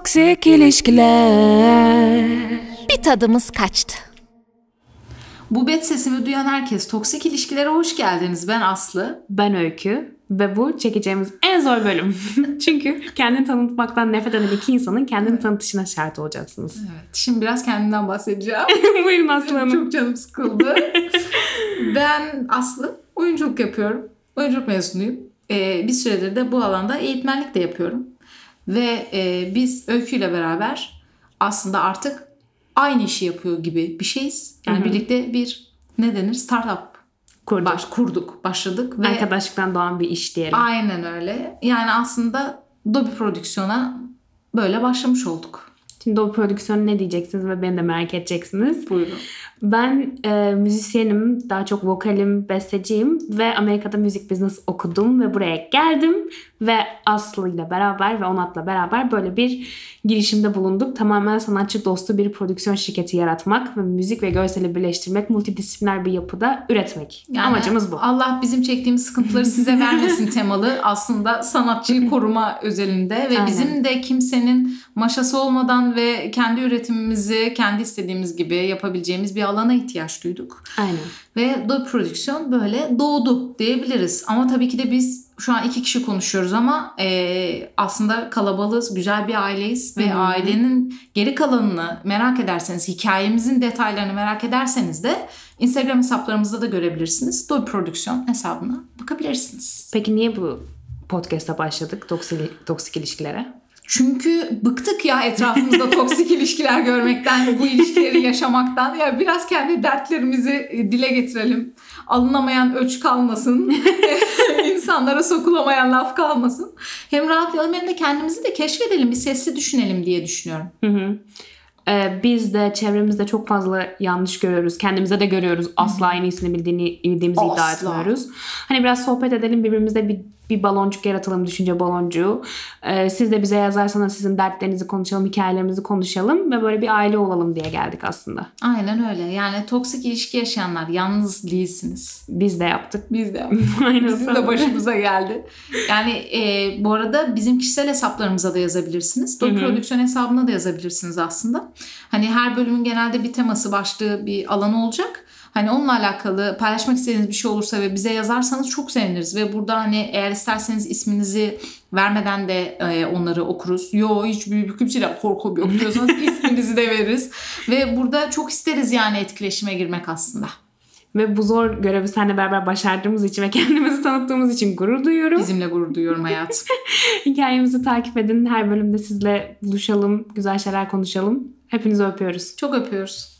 Toksik ilişkiler. Bir tadımız kaçtı. Bu bet sesimi duyan herkes toksik ilişkilere hoş geldiniz. Ben Aslı. Ben Öykü ve bu çekeceğimiz en zor bölüm. Çünkü kendini tanıtmaktan nefret eden iki insanın kendini tanıtışına şart olacaksınız. Evet. Şimdi biraz kendimden bahsedeceğim. Buyurun Aslı Hanım. Çok canım sıkıldı. ben Aslı. Oyunculuk yapıyorum. Oyunculuk mezunuyum. Ee, bir süredir de bu alanda eğitmenlik de yapıyorum. Ve e, biz Öykü ile beraber aslında artık aynı işi yapıyor gibi bir şeyiz. Yani birlikte bir ne denir startup Kurduk. baş, kurduk, başladık. Ve Arkadaşlıktan doğan bir iş diyelim. Aynen öyle. Yani aslında Dolby Prodüksiyon'a böyle başlamış olduk. Şimdi o prodüksiyonu ne diyeceksiniz ve beni de merak edeceksiniz. Buyurun. Ben e, müzisyenim, daha çok vokalim, besteciyim ve Amerika'da müzik business okudum ve buraya geldim ve Aslı ile beraber ve Onat'la beraber böyle bir girişimde bulunduk. Tamamen sanatçı dostu bir prodüksiyon şirketi yaratmak ve müzik ve görseli birleştirmek, multidisipliner bir yapıda üretmek. Yani Amacımız bu. Allah bizim çektiğimiz sıkıntıları size vermesin temalı aslında sanatçıyı koruma özelinde ve Aynen. bizim de kimsenin maşası olmadan ve kendi üretimimizi kendi istediğimiz gibi yapabileceğimiz bir alana ihtiyaç duyduk. Aynen. Ve Dolby Prodüksiyon böyle doğdu diyebiliriz. Ama tabii ki de biz şu an iki kişi konuşuyoruz ama e, aslında kalabalığız, güzel bir aileyiz ve ailenin geri kalanını merak ederseniz, hikayemizin detaylarını merak ederseniz de Instagram hesaplarımızda da görebilirsiniz. Dolby Prodüksiyon hesabına bakabilirsiniz. Peki niye bu podcast'a başladık toksik, toksik ilişkilere? Çünkü bıktık ya etrafımızda toksik ilişkiler görmekten, bu ilişkileri yaşamaktan. Ya biraz kendi dertlerimizi e, dile getirelim. Alınamayan öç kalmasın. insanlara sokulamayan laf kalmasın. Hem rahatlayalım hem de kendimizi de keşfedelim, bir sesli düşünelim diye düşünüyorum. Hı hı. Ee, biz de çevremizde çok fazla yanlış görüyoruz. Kendimize de görüyoruz. Asla en iyisini bildiğini, bildiğimizi iddia Asla. etmiyoruz. Hani biraz sohbet edelim birbirimizde bir, bir baloncuk yaratalım, düşünce baloncuğu. Ee, siz de bize yazarsanız sizin dertlerinizi konuşalım, hikayelerimizi konuşalım ve böyle bir aile olalım diye geldik aslında. Aynen öyle. Yani toksik ilişki yaşayanlar yalnız değilsiniz. Biz de yaptık. Biz de Aynen. Bizim de başımıza geldi. Yani e, bu arada bizim kişisel hesaplarımıza da yazabilirsiniz. Dolby Prodüksiyon hesabına da yazabilirsiniz aslında. Hani her bölümün genelde bir teması, başlığı, bir alanı olacak. Hani onunla alakalı paylaşmak istediğiniz bir şey olursa ve bize yazarsanız çok seviniriz. Ve burada hani eğer isterseniz isminizi vermeden de e, onları okuruz. Yo hiç büyük kimseyle korkum yok diyorsanız isminizi de veririz. Ve burada çok isteriz yani etkileşime girmek aslında. Ve bu zor görevi seninle beraber başardığımız için ve kendimizi tanıttığımız için gurur duyuyorum. Bizimle gurur duyuyorum hayatım. Hikayemizi takip edin. Her bölümde sizle buluşalım. Güzel şeyler konuşalım. Hepinizi öpüyoruz. Çok öpüyoruz.